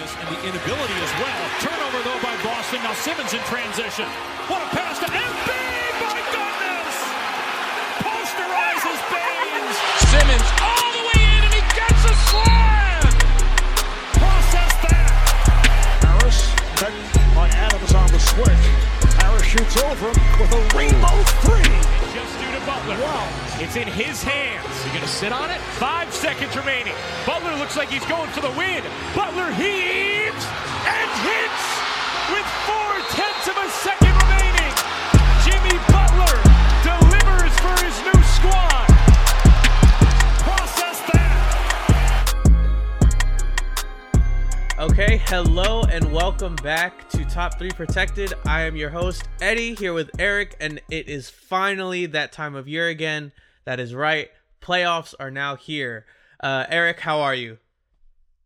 willingness and the inability as well. Turnover though by Boston. Now Simmons in transition. What a pass to Embiid! My goodness! Posterizes Baynes. Simmons all the way in and he gets a slam! Process that. Harris, met by Adams on the switch. Harris shoots over him with a rainbow three. Just due to Butler. It's in his hands. You gonna sit on it? Five seconds remaining. Butler looks like he's going for the win. Butler heaves and hits with four tenths of a second remaining. Jimmy Butler delivers for his new squad. Process that. Okay, hello and welcome back Top 3 Protected. I am your host, Eddie, here with Eric, and it is finally that time of year again. That is right. Playoffs are now here. Uh, Eric, how are you?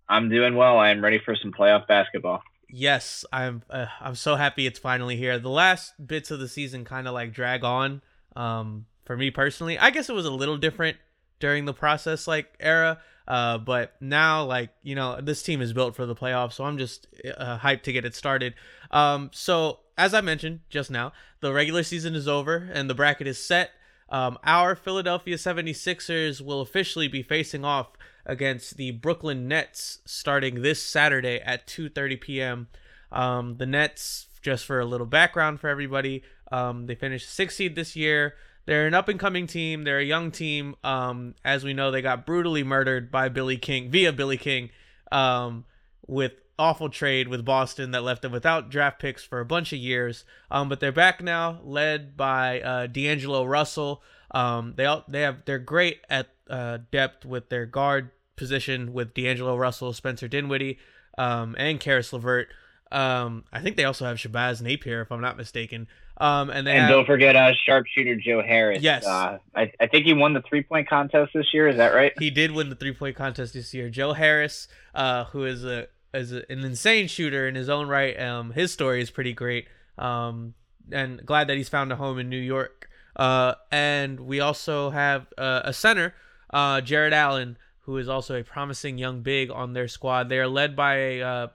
I'm doing well. I am ready for some playoff basketball. Yes, I'm. Uh, I'm so happy it's finally here. The last bits of the season kind of like drag on. Um, for me personally, I guess it was a little different during the process like era. Uh, but now like you know this team is built for the playoffs, so I'm just uh, hyped to get it started. Um, so as I mentioned just now, the regular season is over and the bracket is set. Um, our Philadelphia 76ers will officially be facing off against the Brooklyn Nets starting this Saturday at 2:30 p.m. Um, the Nets, just for a little background for everybody, um, they finished sixth seed this year. They're an up and coming team. They're a young team. Um, as we know, they got brutally murdered by Billy King via Billy King, um, with awful trade with Boston that left them without draft picks for a bunch of years. Um, but they're back now, led by uh, D'Angelo Russell. Um, they all they have they're great at uh, depth with their guard position with D'Angelo Russell, Spencer Dinwiddie, um, and Caris LeVert. Um, I think they also have Shabazz Napier, if I'm not mistaken. Um, and they And have, don't forget uh, sharpshooter Joe Harris. Yes. Uh, I, I think he won the three point contest this year. Is that right? he did win the three point contest this year. Joe Harris, uh, who is a is a, an insane shooter in his own right. Um, his story is pretty great. Um, and glad that he's found a home in New York. Uh, and we also have uh, a center, uh, Jarrett Allen, who is also a promising young big on their squad. They are led by a uh,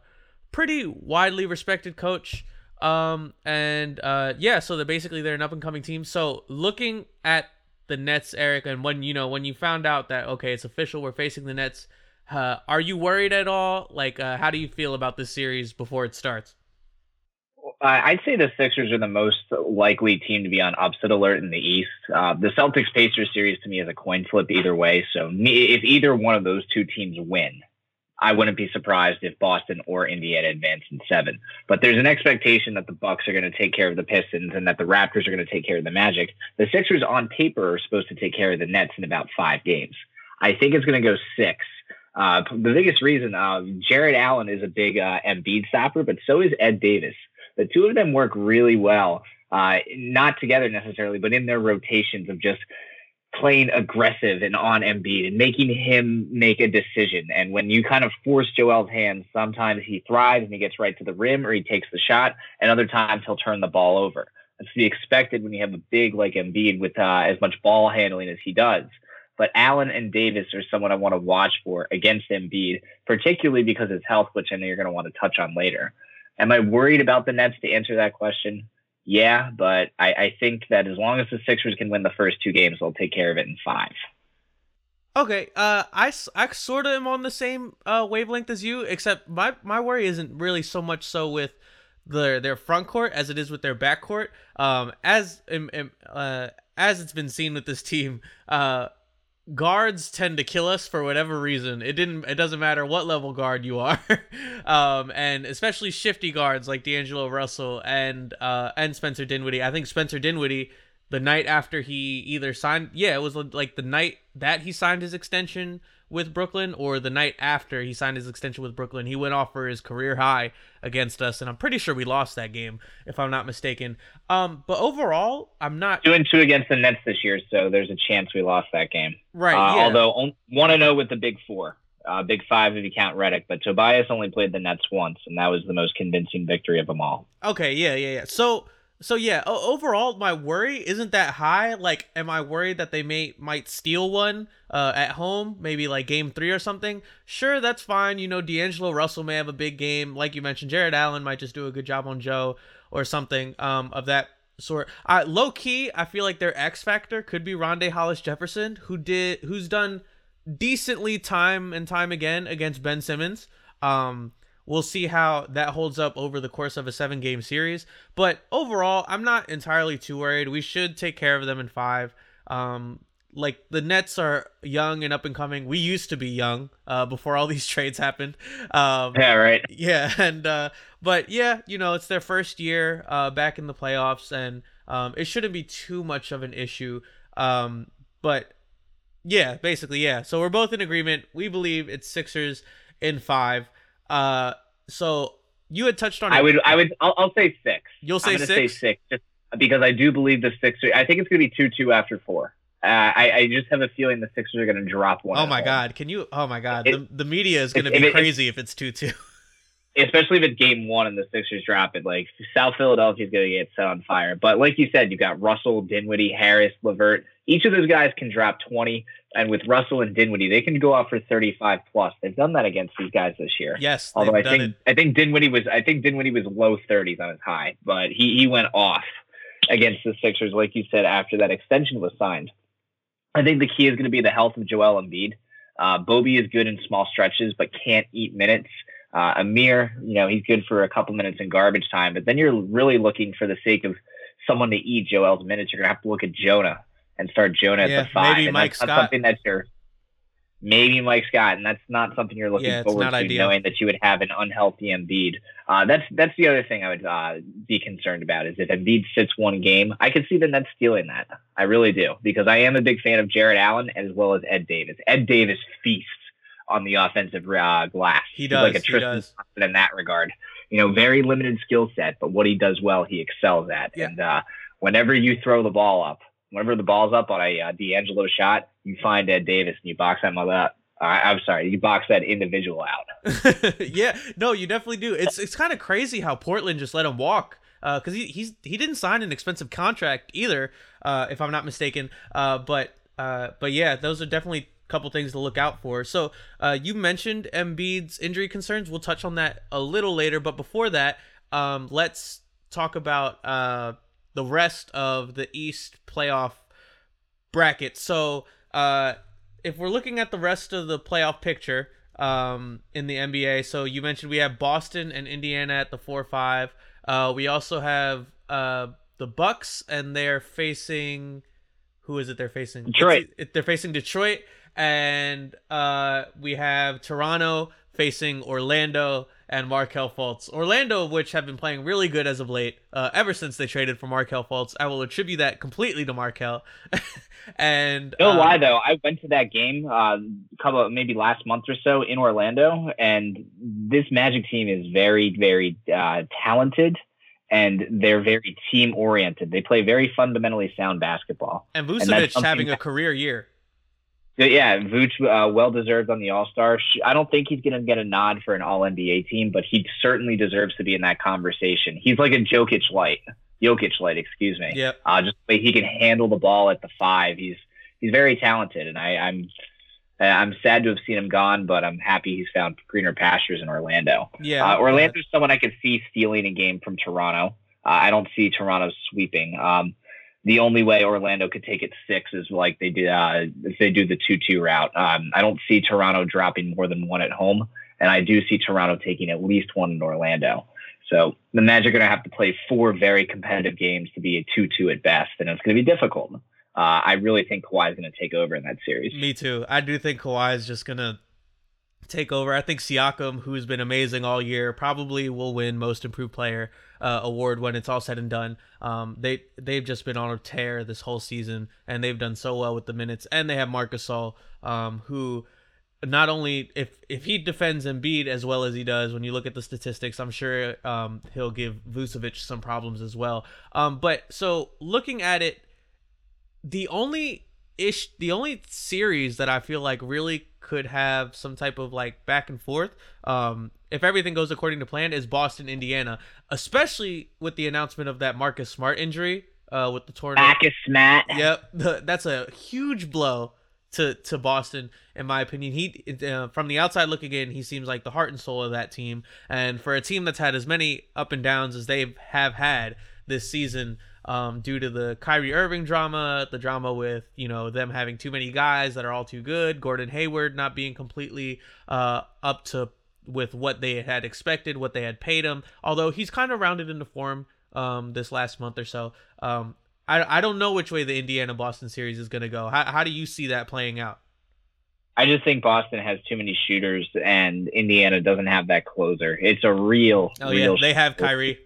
pretty widely respected coach. Um, and uh, yeah, so they're basically they're an up and coming team. So looking at the Nets, Eric, and when you know when you found out that okay, it's official, we're facing the Nets. Uh, are you worried at all? Like, uh, how do you feel about this series before it starts? I'd say the Sixers are the most likely team to be on upset alert in the East. Uh, the Celtics Pacers series to me is a coin flip either way. So if either one of those two teams win, I wouldn't be surprised if Boston or Indiana advance in seven. But there's an expectation that the Bucks are going to take care of the Pistons and that the Raptors are going to take care of the Magic. The Sixers on paper are supposed to take care of the Nets in about five games. I think it's going to go six. Uh, the biggest reason, uh, Jarrett Allen is a big uh, Embiid stopper, but so is Ed Davis. The two of them work really well, uh, not together necessarily, but in their rotations of just playing aggressive and on Embiid and making him make a decision. And when you kind of force Joel's hands, sometimes he thrives and he gets right to the rim or he takes the shot, and other times he'll turn the ball over. That's to be expected when you have a big like Embiid with uh, as much ball handling as he does. But Allen and Davis are someone I want to watch for against Embiid, particularly because his health, which I know you're going to want to touch on later. Am I worried about the Nets to answer that question? Yeah, but I, I think that as long as the Sixers can win the first two games, they'll take care of it in five. Okay, uh, I, I sort of am on the same uh, wavelength as you, except my, my worry isn't really so much so with their their front court as it is with their back court. Um, as um, uh, as it's been seen with this team, uh, guards tend to kill us for whatever reason. It didn't. It doesn't matter what level guard you are, um, and especially shifty guards like D'Angelo Russell and uh, and Spencer Dinwiddie. I think Spencer Dinwiddie, the night after he either signed, yeah, it was like the night that he signed his extension with Brooklyn, or the night after he signed his extension with Brooklyn, he went off for his career high against us, and I'm pretty sure we lost that game if I'm not mistaken. Um, but overall, I'm not Two and two against the Nets this year, so there's a chance we lost that game. right. Uh, yeah. Although one to zero with the Big Four, uh, Big Five if you count Redick, but Tobias only played the Nets once, and that was the most convincing victory of them all. Okay, yeah, yeah, yeah. So so yeah, overall my worry isn't that high. Like, am I worried that they may might steal one uh, at home, maybe like game three or something? Sure, that's fine. You know, D'Angelo Russell may have a big game, like you mentioned. Jarrett Allen might just do a good job on Joe or something um, of that sort. Uh, low key, I feel like their X factor could be Rondae Hollis Jefferson, who did who's done decently time and time again against Ben Simmons. Um, we'll see how that holds up over the course of a seven game series. But overall, I'm not entirely too worried. We should take care of them in five. Um, like the Nets are young and up and coming. We used to be young uh, before all these trades happened. Um, yeah, right. Yeah, and uh, but yeah, you know, it's their first year uh, back in the playoffs, and um, it shouldn't be too much of an issue. Um, but yeah, basically, yeah. So we're both in agreement. We believe it's Sixers in five. Uh, so you had touched on. I would, I would, I'll, I'll say six. You'll say I'm six. Say six, just because I do believe the Sixers. I think it's going to be two-two after four. Uh, I, I just have a feeling the Sixers are going to drop one. Oh my god! Can you? Oh my god! It, the, the media is going to be it, crazy if it's two-two. Especially if it's game one and the Sixers drop it. Like South Philadelphia is going to get set on fire. But like you said, you've got Russell, Dinwiddie, Harris, LeVert. Each of those guys can drop twenty. And with Russell and Dinwiddie, they can go out for 35 plus. They've done that against these guys this year. Yes, although I think it. I think Dinwiddie was I think Dinwiddie was low 30s on his high, but he he went off against the Sixers, like you said, after that extension was signed. I think the key is going to be the health of Joel Embiid. Uh, Bobby is good in small stretches, but can't eat minutes. Uh, Amir, you know, he's good for a couple minutes in garbage time, but then you're really looking for the sake of someone to eat Joel's minutes. You're gonna have to look at Jonah and start Jonah yeah, at the five. Maybe and Mike that's Scott. Something that you're maybe Mike Scott, and that's not something you're looking yeah, forward to, ideal. knowing that you would have an unhealthy Embiid. Uh, that's that's the other thing I would uh, be concerned about is if Embiid sits one game, I could see the Nets stealing that. I really do because I am a big fan of Jarrett Allen as well as Ed Davis. Ed Davis feasts on the offensive uh, glass. He He's does. like a he Tristan does. In that regard. You know, very limited skill set, but what he does well, he excels at. Yeah. And uh, whenever you throw the ball up, whenever the ball's up on a uh, D'Angelo shot, you find Ed Davis and you box him up. Uh, I'm sorry, you box that individual out. yeah, no, you definitely do. It's it's kind of crazy how Portland just let him walk because uh, he he's he didn't sign an expensive contract either, uh, if I'm not mistaken. Uh, but uh, but yeah, those are definitely a couple things to look out for. So uh, you mentioned Embiid's injury concerns. We'll touch on that a little later. But before that, um, let's talk about uh, the rest of the East playoff bracket. So uh, if we're looking at the rest of the playoff picture um, in the NBA, so you mentioned we have Boston and Indiana at the four five. Uh, we also have uh, the Bucks, and they're facing who is it? They're facing Detroit. It, they're facing Detroit, and uh, we have Toronto facing Orlando and Markelle Fultz. Orlando, which have been playing really good as of late, uh, ever since they traded for Markelle Fultz. I will attribute that completely to Markelle. and No um, lie though, I went to that game uh, a couple maybe last month or so in Orlando, and this Magic team is very very uh, talented. And they're very team oriented. They play very fundamentally sound basketball. and Vucevic something having a career year. Yeah, Vooch, uh, well deserved on the All Star. I don't think he's going to get a nod for an All NBA team, but he certainly deserves to be in that conversation. He's like a Jokic light, Jokic light, excuse me. Yeah. Uh, just the way he can handle the ball at the five. He's he's very talented, and I, I'm I'm sad to have seen him gone, but I'm happy he's found greener pastures in Orlando. Yeah. Uh, Orlando's someone I could see stealing a game from Toronto. Uh, I don't see Toronto sweeping. Um, the only way Orlando could take it six is like they did uh, if they do the two-two route. Um, I don't see Toronto dropping more than one at home, and I do see Toronto taking at least one in Orlando. So the Magic are going to have to play four very competitive games to be a two-two at best, and it's going to be difficult. Uh, I really think Kawhi is going to take over in that series. Me too. I do think Kawhi is just gonna take over. I think Siakam, who's been amazing all year, probably will win Most Improved Player uh, award when it's all said and done. Um, they they've just been on a tear this whole season, and they've done so well with the minutes. And they have Marcus Gasol, um, who not only if if he defends Embiid as well as he does, when you look at the statistics, I'm sure um, he'll give Vucevic some problems as well. Um, but so looking at it, the only ish the only series that I feel like really could have some type of like back and forth um if everything goes according to plan is Boston Indiana especially with the announcement of that Marcus Smart injury uh with the torn Marcus Smart. Yep, that's a huge blow to to Boston in my opinion. He uh, from the outside looking in, he seems like the heart and soul of that team. And for a team that's had as many up and downs as they have had this season, um, due to the Kyrie Irving drama, the drama with you know them having too many guys that are all too good, Gordon Hayward not being completely uh, up to with what they had expected, what they had paid him. Although he's kind of rounded into form um, this last month or so. Um, I I don't know which way the Indiana Boston series is going to go. How how do you see that playing out? I just think Boston has too many shooters, and Indiana doesn't have that closer. It's a real. Oh real yeah, they have Kyrie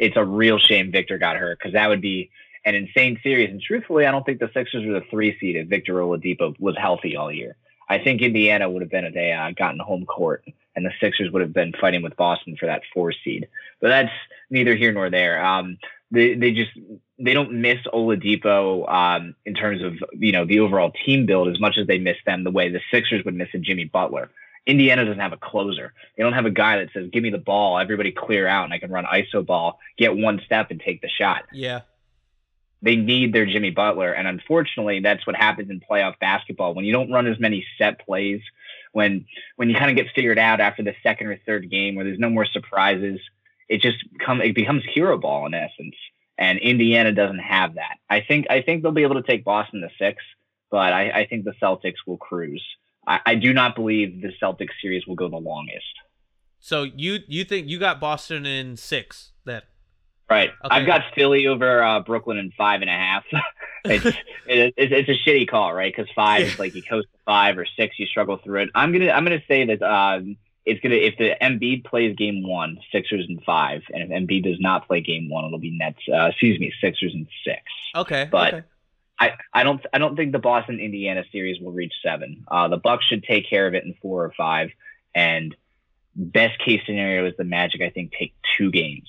it's a real shame Victor got hurt because that would be an insane series. And truthfully, I don't think the Sixers were the three seed if Victor Oladipo was healthy all year. I think Indiana would have been if they uh, gotten home court, and the Sixers would have been fighting with Boston for that four seed. But that's neither here nor there. Um, they they just they don't miss Oladipo um, in terms of you know the overall team build as much as they miss them the way the Sixers would miss a Jimmy Butler. Indiana doesn't have a closer. They don't have a guy that says, "Give me the ball, everybody clear out, and I can run iso ball, get one step, and take the shot." Yeah. They need their Jimmy Butler, and unfortunately, that's what happens in playoff basketball when you don't run as many set plays. When when you kind of get figured out after the second or third game, where there's no more surprises, it just come it becomes hero ball in essence. And Indiana doesn't have that. I think I think they'll be able to take Boston to six, but I, I think the Celtics will cruise. I, I do not believe the Celtics series will go the longest. So you you think you got Boston in six then? Right. Okay. I've got Philly over uh, Brooklyn in five and a half. it's, it, it's, it's a shitty call, right? Because five is like you coast to five or six, you struggle through it. I'm gonna I'm gonna say that um, it's gonna if the Embiid plays game one, Sixers in five, and if Embiid does not play game one, it'll be Nets. Uh, excuse me, Sixers in six. Okay. But okay. I, I don't I don't think the Boston Indiana series will reach seven. Uh, the Bucks should take care of it in four or five, and best case scenario is the Magic. I think take two games,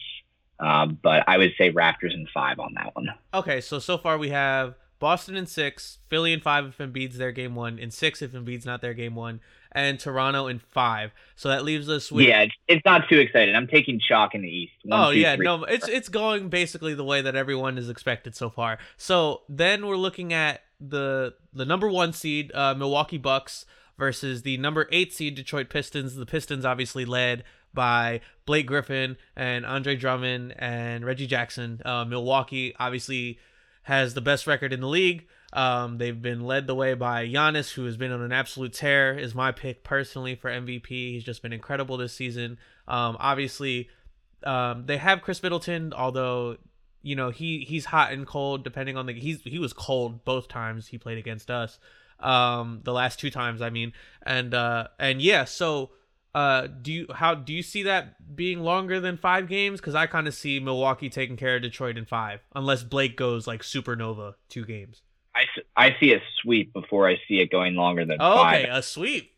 um, but I would say Raptors in five on that one. Okay, so so far we have Boston in six, Philly in five if Embiid's their game one, in six if Embiid's not their game one, and Toronto in five. So that leaves us with yeah, it's not too exciting. I'm taking chalk in the East. One, oh two, yeah, three, no, four. it's it's going basically the way that everyone is expected so far. So then we're looking at the the number one seed uh, Milwaukee Bucks versus the number eight seed Detroit Pistons. The Pistons obviously led by Blake Griffin and Andre Drummond and Reggie Jackson. Uh, Milwaukee obviously has the best record in the league. Um, they've been led the way by Giannis, who has been on an absolute tear. Is my pick personally for MVP. He's just been incredible this season. Um, obviously, um, they have Khris Middleton, although you know he he's hot and cold depending on the he's he was cold both times he played against us. Um, the last two times, I mean, and uh, and yeah, so uh, do you how do you see that being longer than five games? Because I kind of see Milwaukee taking care of Detroit in five, unless Blake goes like supernova two games. I, I see a sweep before I see it going longer than oh, five. Okay, a sweep.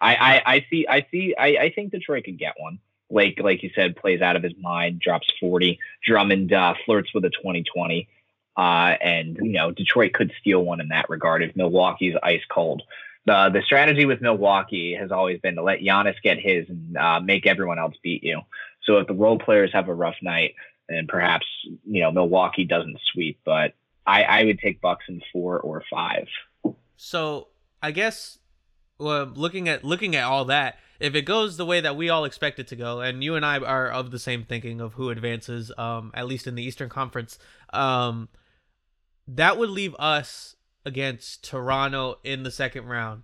I, I, I see I see I, I think Detroit could get one. Blake, like you said, plays out of his mind, drops 40. Drummond uh, flirts with a 2020. Uh, and, you know, Detroit could steal one in that regard if Milwaukee's ice cold. The, the strategy with Milwaukee has always been to let Giannis get his and uh, make everyone else beat you. So if the role players have a rough night, and perhaps, you know, Milwaukee doesn't sweep. But I, I would take Bucks in four or five. So I guess well, looking at looking at all that, if it goes the way that we all expect it to go, and you and I are of the same thinking of who advances, um, at least in the Eastern Conference, um, that would leave us against Toronto in the second round.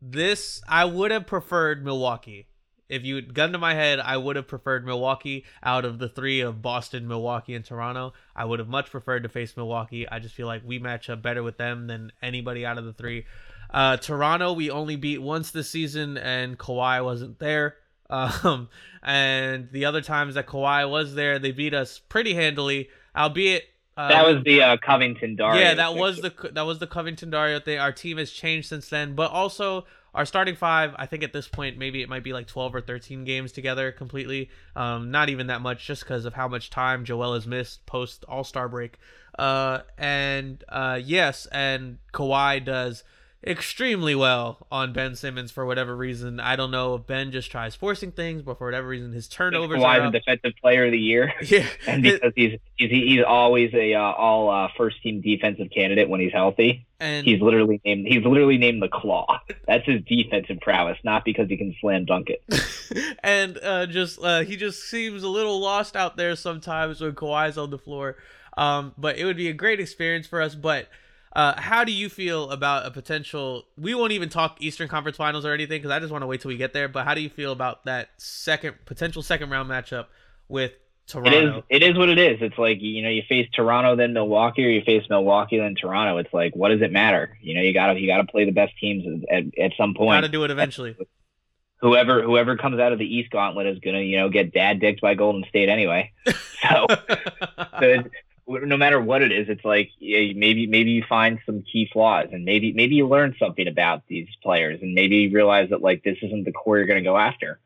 This I would have preferred Milwaukee if you gun to my head, I would have preferred Milwaukee out of the three of Boston, Milwaukee, and Toronto. I would have much preferred to face Milwaukee. I just feel like we match up better with them than anybody out of the three. Uh, Toronto, we only beat once this season, and Kawhi wasn't there. Um, and the other times that Kawhi was there, they beat us pretty handily, albeit. Uh, that was the uh, Covington Dario. Yeah, that was the that was the Covington Dario thing. Our team has changed since then, but also our starting five, I think at this point, maybe it might be like 12 or 13 games together completely. Um, not even that much, just because of how much time Joel has missed post All Star break. Uh, and uh, yes, and Kawhi does extremely well on Ben Simmons for whatever reason. I don't know if Ben just tries forcing things, but for whatever reason, his turnovers Kawhi's are the defensive player of the year, Yeah, and because he's he's he's always a uh, all uh, first team defensive candidate when he's healthy. and He's literally named he's literally named the Claw. That's his defensive prowess, not because he can slam dunk it. and uh, just uh, he just seems a little lost out there sometimes when Kawhi's on the floor. Um, but it would be a great experience for us. But uh, how do you feel about a potential? We won't even talk Eastern Conference Finals or anything because I just want to wait till we get there. But how do you feel about that second potential second round matchup with Toronto? is it is what it is. It's like you know you face Toronto then Milwaukee or you face Milwaukee then Toronto. It's like what does it matter? You know you gotta you gotta play the best teams at, at some point. Got to do it eventually. whoever whoever comes out of the East Gauntlet is gonna you know get dad dicked by Golden State anyway. So, so it's, no matter what it is, it's like maybe maybe you find some key flaws and maybe maybe you learn something about these players and maybe you realize that like this isn't the core you're gonna go after.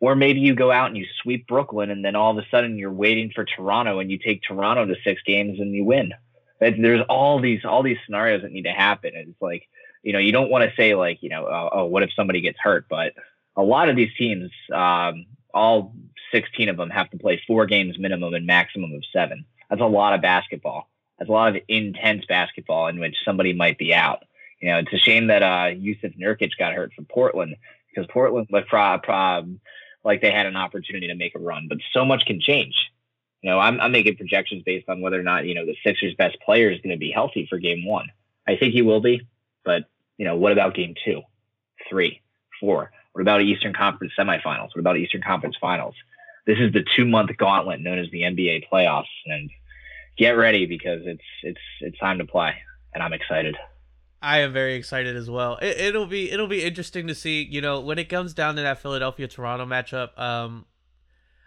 Or maybe you go out and you sweep Brooklyn and then all of a sudden you're waiting for Toronto and you take Toronto to six games and you win. There's all these all these scenarios that need to happen. It's like, you know, you don't want to say like, you know, oh, oh, what if somebody gets hurt? But a lot of these teams, um, all 16 of them have to play four games minimum and maximum of seven. That's a lot of basketball. That's a lot of intense basketball in which somebody might be out. You know, it's a shame that uh, Yusuf Nurkic got hurt for Portland because Portland looked pro- pro- like they had an opportunity to make a run, but so much can change. You know, I'm, I'm making projections based on whether or not, you know, the Sixers' best player is going to be healthy for game one. I think he will be, but, you know, what about game two, three, four? What about Eastern Conference semifinals? What about Eastern Conference finals? This is the two month gauntlet known as the NBA playoffs. And get ready because it's, it's, it's time to play. And I'm excited. I am very excited as well. It, it'll be it'll be interesting to see. You know, when it comes down to that Philadelphia Toronto matchup, um,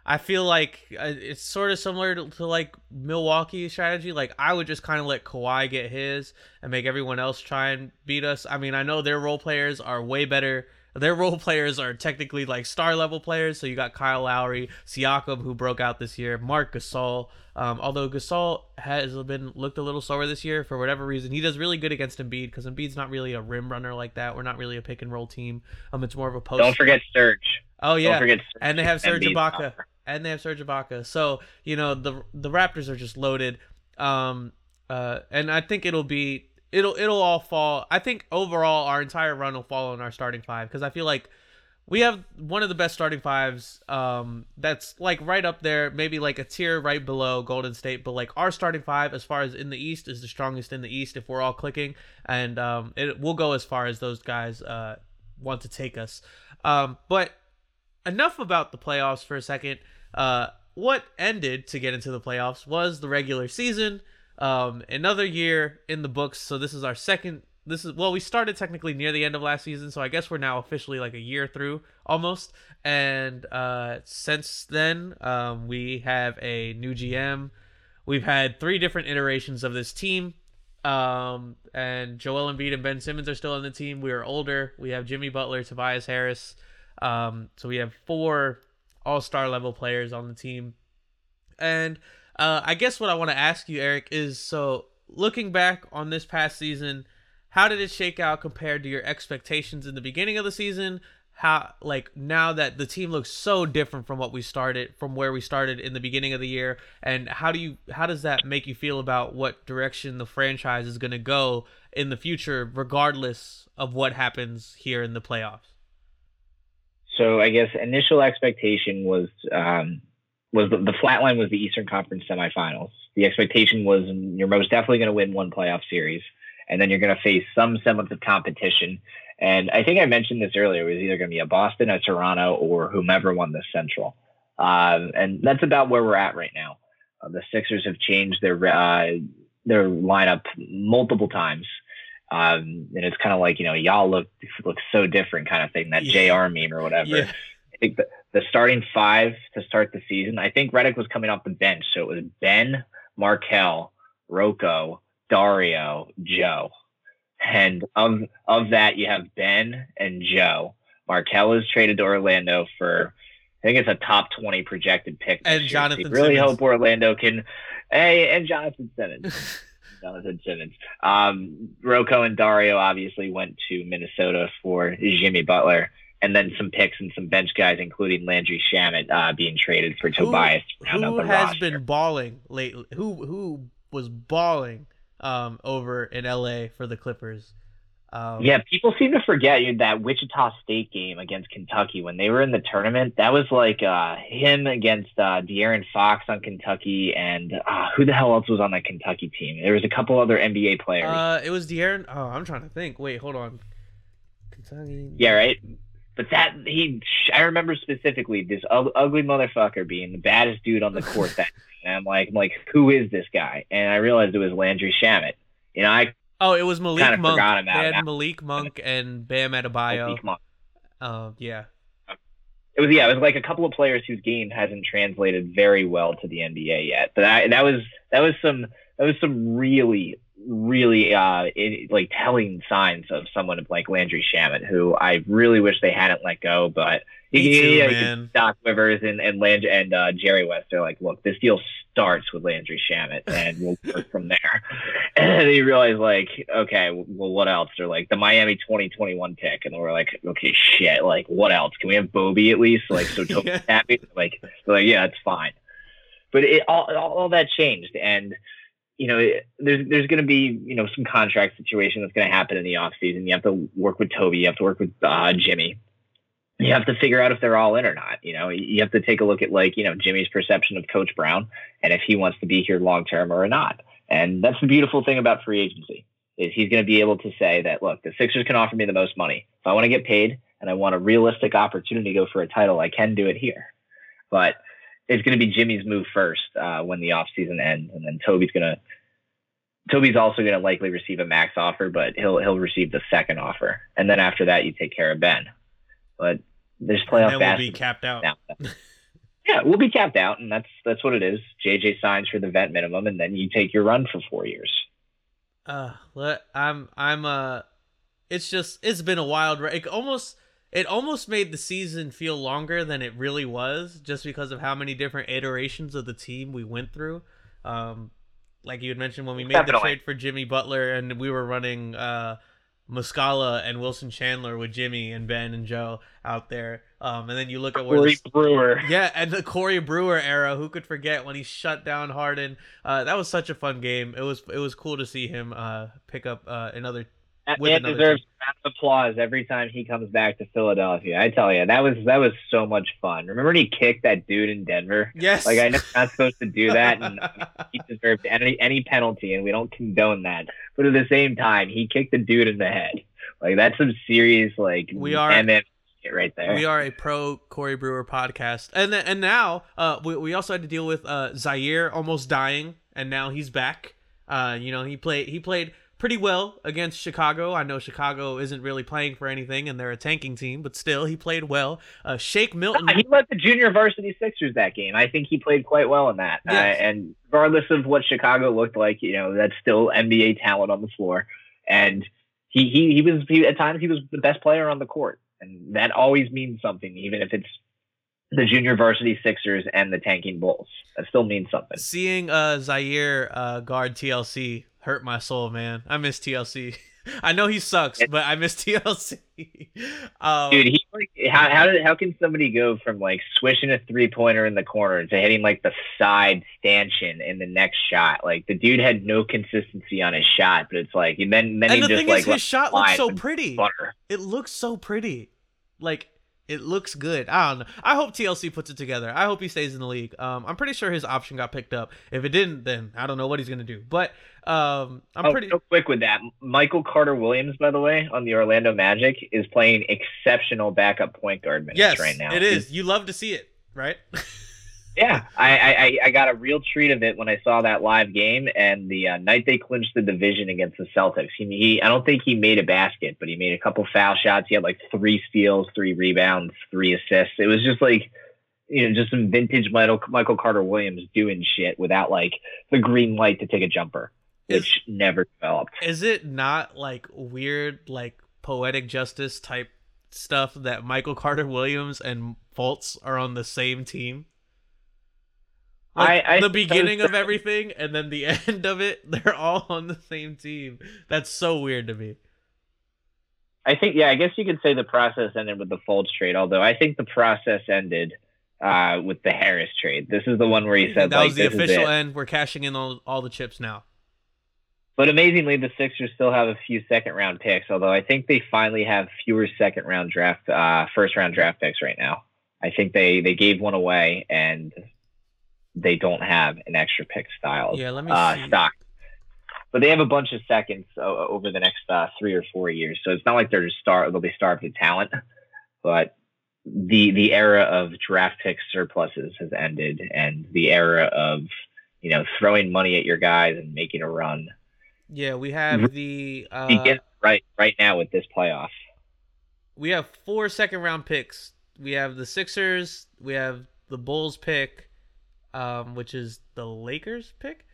I feel like uh, it's sort of similar to, to like Milwaukee strategy. Like I would just kind of let Kawhi get his and make everyone else try and beat us. I mean, I know their role players are way better. Their role players are technically like star level players. So you got Kyle Lowry, Siakam, who broke out this year, Marc Gasol. Um, although Gasol has been looked a little slower this year for whatever reason, he does really good against Embiid because Embiid's not really a rim runner like that. We're not really a pick and roll team. Um, it's more of a post. Don't forget Serge. Oh yeah, Don't forget Serge. and they have Serge Embiid's Ibaka, number. and they have Serge Ibaka. So you know the the Raptors are just loaded. Um, uh, and I think it'll be it'll it'll all fall. I think overall our entire run will fall on our starting five because I feel like we have one of the best starting fives. Um, that's like right up there, maybe like a tier right below Golden State. But like our starting five, as far as in the East, is the strongest in the East if we're all clicking, and um, it will go as far as those guys uh want to take us. Um, but enough about the playoffs for a second. Uh, what ended to get into the playoffs was the regular season. Um, another year in the books. So this is our second. This is well, we started technically near the end of last season, so I guess we're now officially like a year through almost. And uh, since then, um, we have a new GM. We've had three different iterations of this team. Um, and Joel Embiid and Ben Simmons are still on the team. We are older. We have Jimmy Butler, Tobias Harris. Um, so we have four all star level players on the team. And uh, I guess what I want to ask you, Eric, is so looking back on this past season, how did it shake out compared to your expectations in the beginning of the season? How like now that the team looks so different from what we started from where we started in the beginning of the year, and how do you how does that make you feel about what direction the franchise is going to go in the future, regardless of what happens here in the playoffs? So I guess initial expectation was um, was the, the flat line was the Eastern Conference semifinals. The expectation was you're most definitely going to win one playoff series, and then you're going to face some semblance of competition. And I think I mentioned this earlier. It was either going to be a Boston, a Toronto, or whomever won the Central. Um, and that's about where we're at right now. Uh, the Sixers have changed their uh, their lineup multiple times. Um, and it's kind of like you know y'all look look so different kind of thing that Yeah. Jr. meme or whatever. Yeah. I think the, the starting five to start the season. I think Redick was coming off the bench, so it was Ben, Markelle, Rocco, Dario, Joe, and of of that you have Ben and Joe. Markelle is traded to Orlando for. I think it's a top twenty projected pick. And year. So Jonathan you really Simmons. hope Orlando can. Hey, and Jonathan Simmons. Jonathan Simmons. Um, Rocco and Dario obviously went to Minnesota for Jimmy Butler, and then some picks and some bench guys, including Landry Shamet, uh, being traded for Who- Tobias. to Who has roster. been balling lately? Who who was balling um over in LA for the Clippers? Um, Yeah, people seem to forget that Wichita State game against Kentucky when they were in the tournament. That was like uh, him against uh, De'Aaron Fox on Kentucky, and uh, who the hell else was on that Kentucky team? There was a couple other NBA players. Uh, it was De'Aaron. Oh, I'm trying to think. Wait, hold on. Kentucky. yeah, right. But that he, I remember specifically this ug- ugly motherfucker being the baddest dude on the court. that and I'm like, I'm like, who is this guy? And I realized it was Landry Shamet. You know, I Oh, it was Malik Monk. forgot They about had that. Malik Monk and Bam Adebayo. come on. Uh, yeah. It was yeah, it was like a couple of players whose game hasn't translated very well to the NBA yet. But I, that was that was some that was some really really uh it, like telling signs of someone like Landry Shamet, who I really wish they hadn't let go. But Me you- too, you know. Doc Rivers and and Land and uh, Jerry West are like, look, this deal starts with Landry Shamet, and we'll work from there. And then you realize like, okay, well, what else? They're like the Miami 2021 pick, and we're like, okay, shit, like what else? Can we have Bobby at least? Like so Toby's Yeah. happy. Like like, yeah, it's fine. But it all, all all that changed, and you know, there's there's going to be you know some contract situation that's going to happen in the offseason. You have to work with Toby. You have to work with uh, Jimmy. You have to figure out if they're all in or not. You know, you have to take a look at like you know Jimmy's perception of Coach Brown and if he wants to be here long term or not. And that's the beautiful thing about free agency is he's going to be able to say that look, the Sixers can offer me the most money. If I want to get paid and I want a realistic opportunity to go for a title, I can do it here. But it's going to be Jimmy's move first uh, when the offseason ends, and then Toby's going to. Toby's also going to likely receive a max offer, but he'll he'll receive the second offer, and then after that, you take care of Ben. But there's playoff And we'll be basketball capped out. now. yeah, we'll be capped out, and that's that's what it is. JJ signs for the vet minimum, and then you take your run for four years. Uh, let, I'm I'm uh, it's just it's been a wild. ri- It almost it almost made the season feel longer than it really was, just because of how many different iterations of the team we went through. Um, like you had mentioned when we made the trade for Jimmy Butler, and we were running uh. Muscala and Wilson Chandler with Jimmy and Ben and Joe out there. Um, and then you look at where the, Corey Brewer. yeah, and the Corey Brewer era. Who could forget when he shut down Harden? Uh, that was such a fun game. It was it was cool to see him uh, pick up uh, another. That with man another deserves applause every time he comes back to Philadelphia. I tell you, that was that was so much fun. Remember when he kicked that dude in Denver? Yes, Like I know you're not supposed to do that, and he deserved any any penalty, and we don't condone that. But at the same time, he kicked the dude in the head. Like that's some serious like We are- MM right there. we are a pro Corey Brewer podcast, and then, and now uh, we we also had to deal with uh, Zhaire almost dying, and now he's back. Uh, you know he played he played pretty well against Chicago. I know Chicago isn't really playing for anything, and they're a tanking team, but still he played well. Uh, Shake Milton. He led the junior varsity Sixers that game. I think he played quite well in that. Yes. Uh, and regardless of what Chicago looked like, you know, that's still NBA talent on the floor. And he he, he was he, at times he was the best player on the court, and that always means something, even if it's the junior varsity Sixers and the tanking Bulls. That still means something. Seeing uh Zhaire uh guard TLC hurt my soul, man. I miss TLC. I know he sucks, but I miss TLC. um, Dude, he like how how did how can somebody go from like swishing a three pointer in the corner to hitting like the side stanchion in the next shot? Like the dude had no consistency on his shot, but it's like and then then and he the just thing like is, his shot looks so pretty. butter. It looks so pretty. Like it looks good. I don't know. I hope TLC puts it together. I hope he stays in the league. Um, I'm pretty sure his option got picked up. If it didn't, then I don't know what he's gonna do. But um, I'm oh, pretty. real quick with that. Michael Carter Williams, by the way, on the Orlando Magic, is playing exceptional backup point guard minutes Yes, right now. it is. You love to see it, right? Yeah, I, I I- got a real treat of it when I saw that live game and the uh, night they clinched the division against the Celtics. He, he I don't think he made a basket, but he made a couple foul shots. He had like three steals, three rebounds, three assists. It was just like you know just some vintage Michael Michael Carter Williams doing shit without like the green light to take a jumper, Is- which never developed. Is it not like weird, like poetic justice type stuff that Michael Carter Williams and Fultz are on the same team? Like I- I the beginning of everything and then the end of it, they're all on the same team. That's so weird to me. I think, yeah, I guess you could say the process ended with the Fultz trade. Although I think the process ended uh, with the Harris trade. This is the one where he said that like was the official end. We're cashing in all, all the chips now. But amazingly, the Sixers still have a few second round picks. Although I think they finally have fewer second round draft, uh, first round draft picks right now. I think they they gave one away and they don't have an extra pick style Yeah, let me uh, stock. But they have a bunch of seconds o- over the next uh, three or four years, so it's not like they're just star they'll be starved of talent. But the the era of draft pick surpluses has ended, and the era of you know throwing money at your guys and making a run Yeah, we have the uh, right right now with this playoff. we have four second round picks. We have the Sixers, we have the Bulls pick, um, which is the Lakers pick,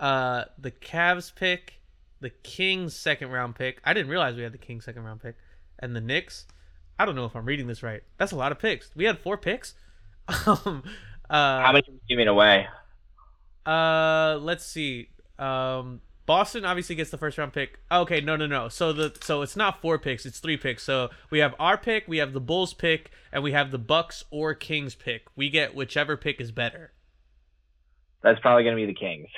uh, the Cavs pick, the Kings second round pick. I didn't realize we had the Kings second round pick, and the Knicks. I don't know if I'm reading this right. That's a lot of picks. We had four picks. um, uh, How many are you giving away? uh, let's see. Um, Boston obviously gets the first round pick. Okay, no, no, no. So the so it's not four picks; it's three picks. So we have our pick, we have the Bulls pick, and we have the Bucks or Kings pick. We get whichever pick is better. That's probably going to be the Kings.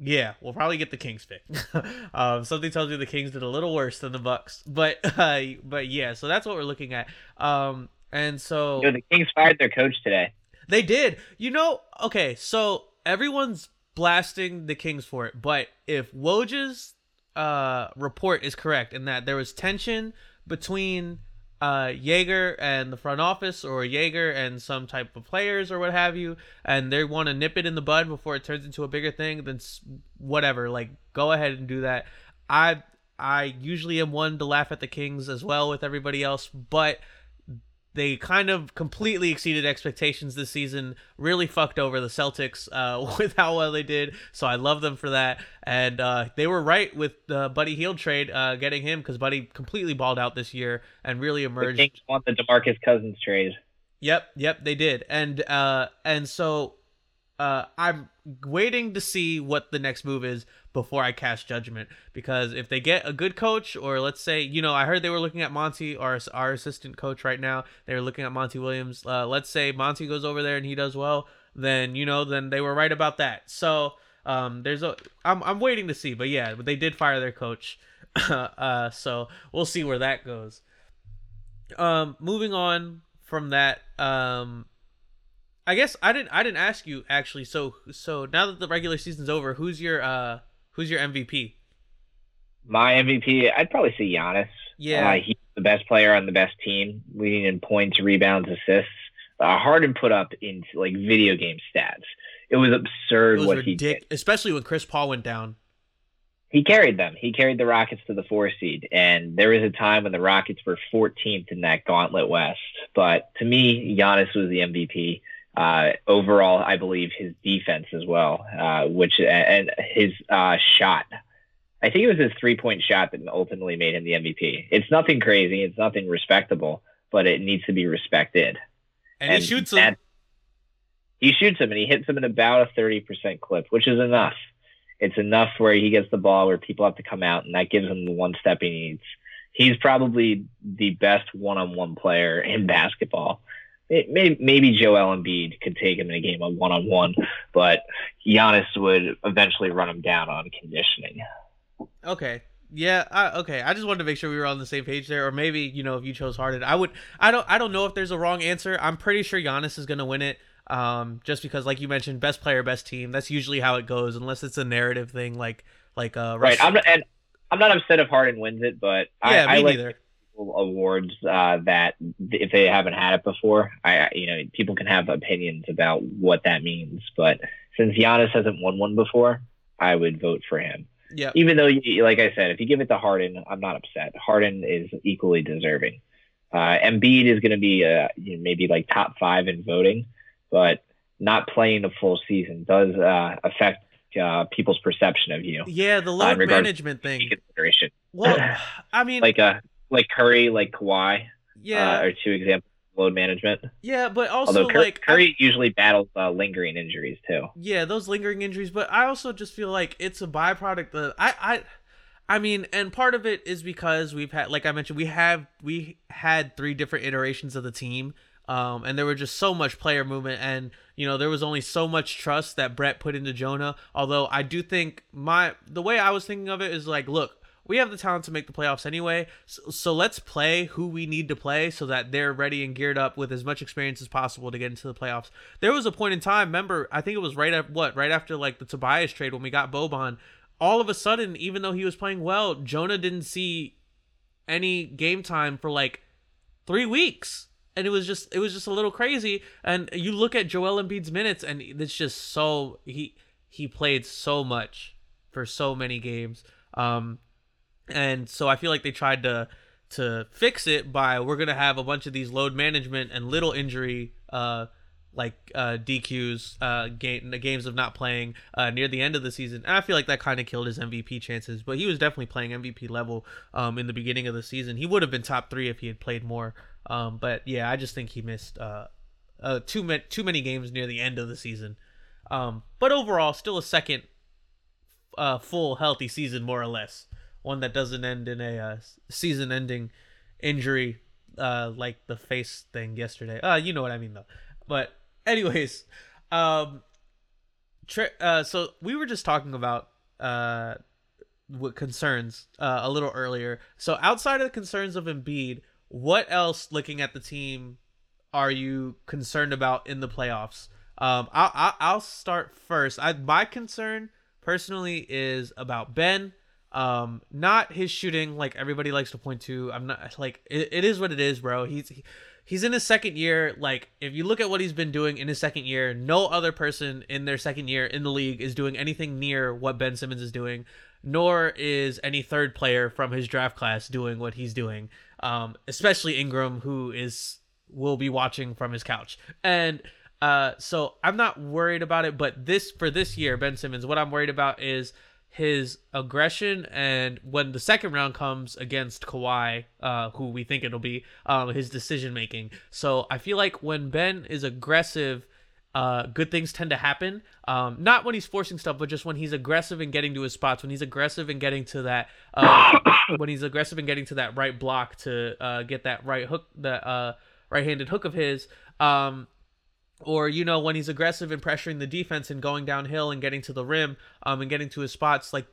Yeah, we'll probably get the Kings pick. um, something tells me the Kings did a little worse than the Bucks, but uh, but yeah. So that's what we're looking at. Um, and so know, the Kings fired their coach today. They did. You know, okay, so everyone's blasting the Kings for it, but if Woj's uh, report is correct in that there was tension between uh, Joerger and the front office or Joerger and some type of players or what have you, and they want to nip it in the bud before it turns into a bigger thing, then whatever, like go ahead and do that. I I usually am one to laugh at the Kings as well with everybody else, but they kind of completely exceeded expectations this season. Really fucked over the Celtics uh, with how well they did. So I love them for that. And uh, they were right with the Buddy Hield trade, uh, getting him because Buddy completely balled out this year and really The emerged. Kings won the DeMarcus Cousins trade. Yep, yep, they did. And uh and so uh I'm waiting to see what the next move is before I cast judgment because if they get a good coach or let's say, you know, I heard they were looking at Monty our our assistant coach right now. They were looking at Monty Williams. Uh let's say Monty goes over there and he does well, then you know, then they were right about that. So um there's a I'm I'm waiting to see, but yeah, they did fire their coach. uh so we'll see where that goes um moving on from that um i guess i didn't i didn't ask you actually so so now that the regular season's over who's your uh who's your mvp My MVP, I'd probably say Giannis. Yeah. Uh, he's the best player on the best team, leading in points, rebounds, assists. Uh, Harden put up in like video game stats. It was absurd it was what he did. especially when chris paul went down He carried them. He carried the Rockets to the four seed, and there was a time when the Rockets were 14th in that Gauntlet West. But to me, Giannis was the MVP. Uh, overall, I believe his defense as well, uh, which and his uh, shot. I think it was his three point shot that ultimately made him the MVP. It's nothing crazy. It's nothing respectable, but it needs to be respected. and, he shoots him He shoots him and he hits him at about a 30% clip, which is enough. It's enough where he gets the ball where people have to come out, and that gives him the one step he needs. He's probably the best one on one player in basketball. Maybe Joel Embiid could take him in a game of one on one, but Giannis would eventually run him down on conditioning. okay. Yeah I, okay. I just wanted to make sure we were on the same page there or maybe you know if you chose harden i would i don't i don't know if there's a wrong answer. I'm pretty sure Giannis is going to win it um just because like you mentioned best player best team. That's usually how it goes unless it's a narrative thing like like uh Right. I'm not, and I'm not upset if Harden wins it, but yeah I, me I like neither awards uh, that if they haven't had it before, I you know people can have opinions about what that means. But since Giannis hasn't won one before, I would vote for him. yeah Even though, you- like I said, if you give it to Harden, I'm not upset. Harden is equally deserving. Uh, Embiid is going to be uh, you know, maybe like top five in voting, but not playing the full season does uh, affect uh, people's perception of you. Yeah, the in load management thing. Consideration Well, I mean, like uh like Curry, like Kawhi, yeah, uh, are two examples. Of load management. Yeah, but also Although Curry, like Curry usually battles uh, lingering injuries too. Yeah, those lingering injuries, but I also just feel like it's a byproduct that I I I mean, and part of it is because we've had like I mentioned, we have we had three different iterations of the team. Um, and there were just so much player movement, and you know there was only so much trust that Brett put into Jonah. Although I do think my the way I was thinking of it is like, look, we have the talent to make the playoffs anyway. So, so, let's play who we need to play so that they're ready and geared up with as much experience as possible to get into the playoffs. There was a point in time, remember, I think it was right at what, right after like the Tobias trade when we got Boban. All of a sudden, even though he was playing well, Jonah didn't see any game time for like three weeks. And it was just it was just a little crazy. And you look at Joel Embiid's minutes, and it's just so he he played so much for so many games. Um, and so I feel like they tried to to fix it by we're gonna have a bunch of these load management and little injury uh like uh DQs uh game games of not playing uh near the end of the season. And I feel like that kind of killed his MVP chances, but he was definitely playing MVP level um in the beginning of the season. He would have been top 3 if he had played more. Um but yeah, I just think he missed uh uh too many too many games near the end of the season. Um but overall still a second uh full healthy season more or less one that doesn't end in a uh, season-ending injury, uh, like the face thing yesterday. Uh, you know what I mean though. But anyways, um, tri- uh, so we were just talking about uh, what concerns uh, a little earlier. So outside of the concerns of Embiid, what else, looking at the team, are you concerned about in the playoffs? Um, I'll, I'll start first. I my concern personally is about Ben um, not his shooting like everybody likes to point to. I'm not like it, it is what it is, bro. He's he, he's in his second year. Like if you look at what he's been doing in his second year, no other person in their second year in the league is doing anything near what Ben Simmons is doing. Nor is any third player from his draft class doing what he's doing. Um, especially Ingram, who is will be watching from his couch. And uh, so I'm not worried about it. But this for this year, Ben Simmons, what I'm worried about is his aggression and when the second round comes against Kawhi, uh, who we think it'll be, um, his decision making. So I feel like when Ben is aggressive, uh, good things tend to happen. Um, not when he's forcing stuff, but just when he's aggressive in getting to his spots, when he's aggressive in getting to that, uh, when he's aggressive in getting to that right block to uh, get that right hook, that uh, right-handed hook of his. Um, or you know when he's aggressive and pressuring the defense and going downhill and getting to the rim um and getting to his spots like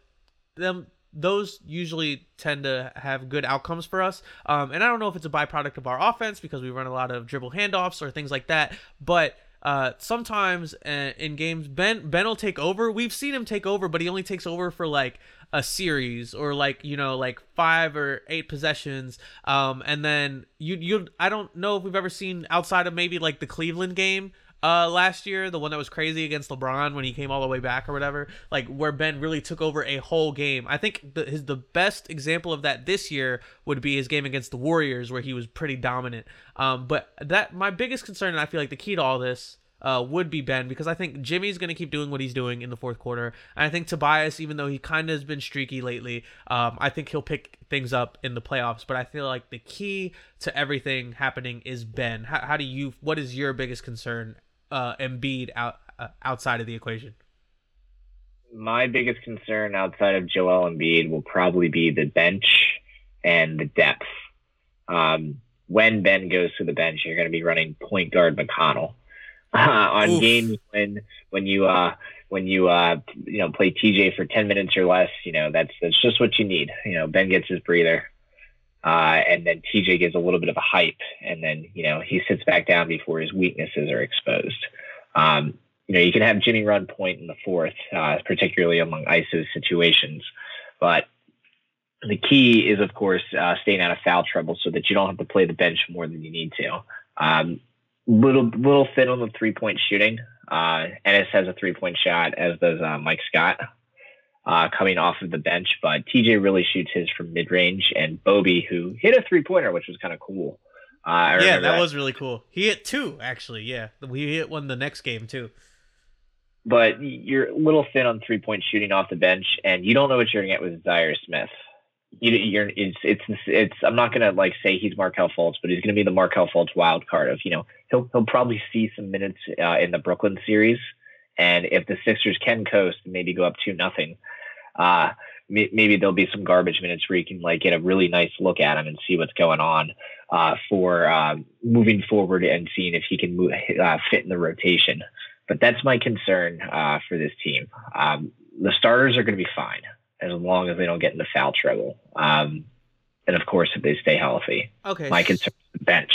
them those usually tend to have good outcomes for us. Um and i don't know if it's a byproduct of our offense because we run a lot of dribble handoffs or things like that but uh, sometimes uh, in games, Ben Ben will take over. We've seen him take over, but he only takes over for like a series or like you know like five or eight possessions. Um, and then you you I don't know if we've ever seen outside of maybe like the Cleveland game uh last year, the one that was crazy against LeBron when he came all the way back or whatever, like where Ben really took over a whole game. I think the, his the best example of that this year would be his game against the Warriors where he was pretty dominant. Um, but that my biggest concern, and I feel like the key to all this. Uh, would be Ben because I think Jimmy's going to keep doing what he's doing in the fourth quarter. And I think Tobias, even though he kind of has been streaky lately, um, I think he'll pick things up in the playoffs. But I feel like the key to everything happening is Ben. How, how do you, what is your biggest concern uh, Embiid out uh, outside of the equation? My biggest concern outside of Joel Embiid will probably be the bench and the depth. Um, when Ben goes to the bench, you're going to be running point guard McConnell uh, on Oof. games when when you uh, when you uh, you know play TJ for ten minutes or less. You know that's that's just what you need. You know Ben gets his breather. Uh, and then TJ gives a little bit of a hype, and then you know he sits back down before his weaknesses are exposed. Um, you know, you can have Jimmy run point in the fourth, uh, particularly among ISO situations, but the key is, of course, uh, staying out of foul trouble so that you don't have to play the bench more than you need to. Um, little little thin on the three point shooting. Uh, Ennis has a three point shot, as does uh, Mike Scott uh, coming off of the bench. But TJ really shoots his from mid range, and Bobby, who hit a three pointer, which was kind of cool. Uh, yeah, that, that, was really cool. He hit two actually. Yeah, we hit one the next game too. But you're a little thin on three point shooting off the bench, and you don't know what you're going to get with Zhaire Smith. you, you're it's it's it's I'm not gonna like say he's Markelle Fultz, but he's gonna be the Markelle Fultz wild card of you know he'll he'll probably see some minutes uh, in the Brooklyn series, and if the Sixers can coast, and maybe go up two nothing. Uh, maybe there'll be some garbage minutes where you can like get a really nice look at him and see what's going on uh, for uh, moving forward and seeing if he can move, uh, fit in the rotation. But that's my concern uh, for this team. Um, the starters are going to be fine as long as they don't get into foul trouble. Um, and of course, if they stay healthy. Okay. My concern is the bench.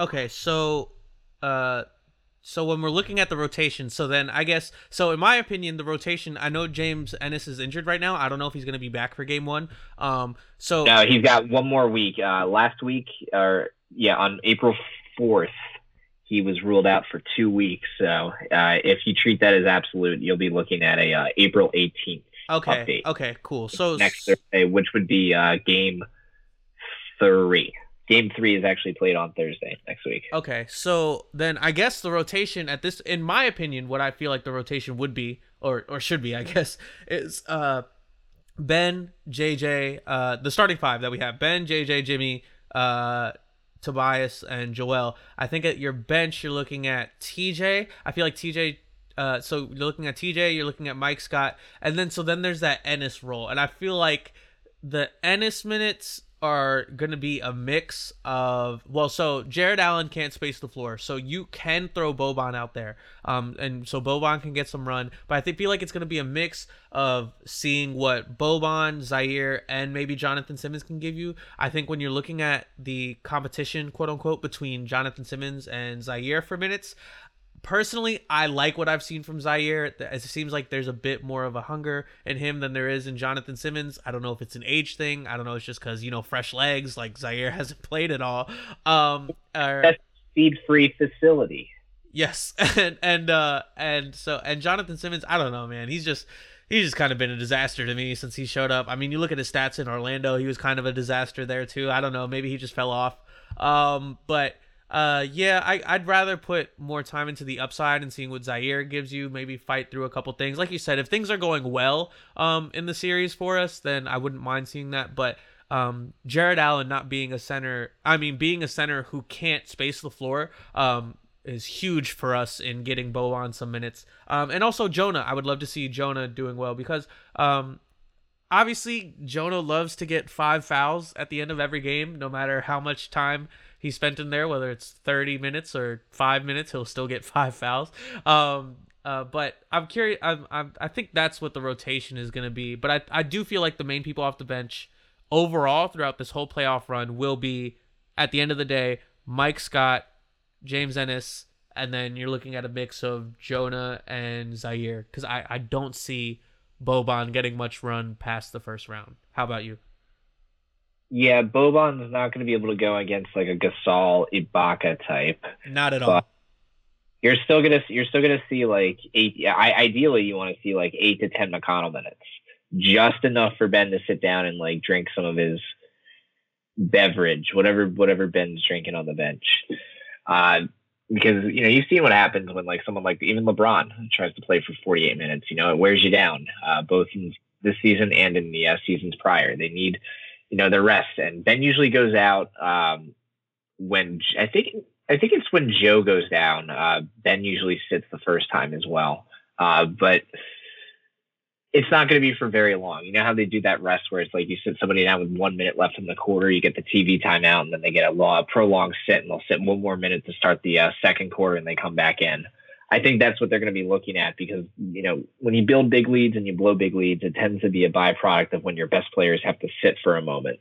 Okay, so uh, so when we're looking at the rotation, so then I guess so in my opinion, the rotation. I know James Ennis is injured right now. I don't know if he's going to be back for Game One. Um, so no, he's got one more week. Uh, last week, or yeah, on April fourth, he was ruled out for two weeks. So uh, if you treat that as absolute, you'll be looking at a uh, April eighteenth. Okay. Update okay. Cool. So next Thursday, which would be uh, Game three game three is actually played on Thursday next week. Okay, so then I guess the rotation at this, in my opinion, what I feel like the rotation would be, or or should be, I guess, is uh Ben, JJ, uh the starting five that we have: Ben, JJ, Jimmy, uh Tobias, and Joel. I think at your bench you're looking at TJ. I feel like TJ. Uh, so you're looking at TJ, you're looking at Mike Scott, and then so then there's that Ennis role, and I feel like the Ennis minutes are going to be a mix of well so Jarrett Allen can't space the floor so you can throw Boban out there um and so Boban can get some run but I think feel like it's going to be a mix of seeing what Boban Zhaire and maybe Jonathan Simmons can give you. I think when you're looking at the competition quote unquote between Jonathan Simmons and Zhaire for minutes personally, I like what I've seen from Zhaire. It seems like there's a bit more of a hunger in him than there is in Jonathan Simmons. I don't know if it's an age thing. I don't know. It's just because you know fresh legs. Like Zhaire hasn't played at all. Um, or, That's seed-free facility. Yes, and and uh and so and Jonathan Simmons. I don't know, man. He's just. He's just kind of been a disaster to me since he showed up. I mean, you look at his stats in Orlando; he was kind of a disaster there too. I don't know, maybe he just fell off. Um, but uh, yeah, I, I'd rather put more time into the upside and seeing what Zhaire gives you. Maybe fight through a couple things. Like you said, if things are going well um, in the series for us, then I wouldn't mind seeing that. But um, Jarrett Allen not being a center, I mean, being a center who can't space the floor um, is huge for us in getting Boban some minutes. Um, and also Jonah, I would love to see Jonah doing well because um, obviously Jonah loves to get five fouls at the end of every game, no matter how much time he spent in there, whether it's 30 minutes or five minutes, he'll still get five fouls. Um, uh, but I'm curious. I'm, I'm, I think that's what the rotation is going to be. But I, I do feel like the main people off the bench overall throughout this whole playoff run will be, at the end of the day, Mike Scott, James Ennis, and then you're looking at a mix of Jonah and Zhaire because I, I don't see Boban getting much run past the first round. How about you? Yeah, Boban's not going to be able to go against like a Gasol Ibaka type. Not at all. You're still gonna you're still gonna see like eight. I, ideally, you want to see like eight to ten McConnell minutes, just enough for Ben to sit down and like drink some of his beverage, whatever whatever Ben's drinking on the bench. Uh, because you know you've seen what happens when like someone like even LeBron tries to play for 48 minutes. You know it wears you down, uh, both in this season and in the uh, seasons prior. They need you know, their rest. And Ben usually goes out um, when I think I think it's when Joe goes down. Uh, ben usually sits the first time as well, uh, but it's not going to be for very long. You know how they do that rest where it's like you sit somebody down with one minute left in the quarter, you get the TV timeout, and then they get a, a prolonged sit, and they'll sit one more minute to start the uh, second quarter, and they come back in. I think that's what they're going to be looking at because you know when you build big leads and you blow big leads, it tends to be a byproduct of when your best players have to sit for a moment.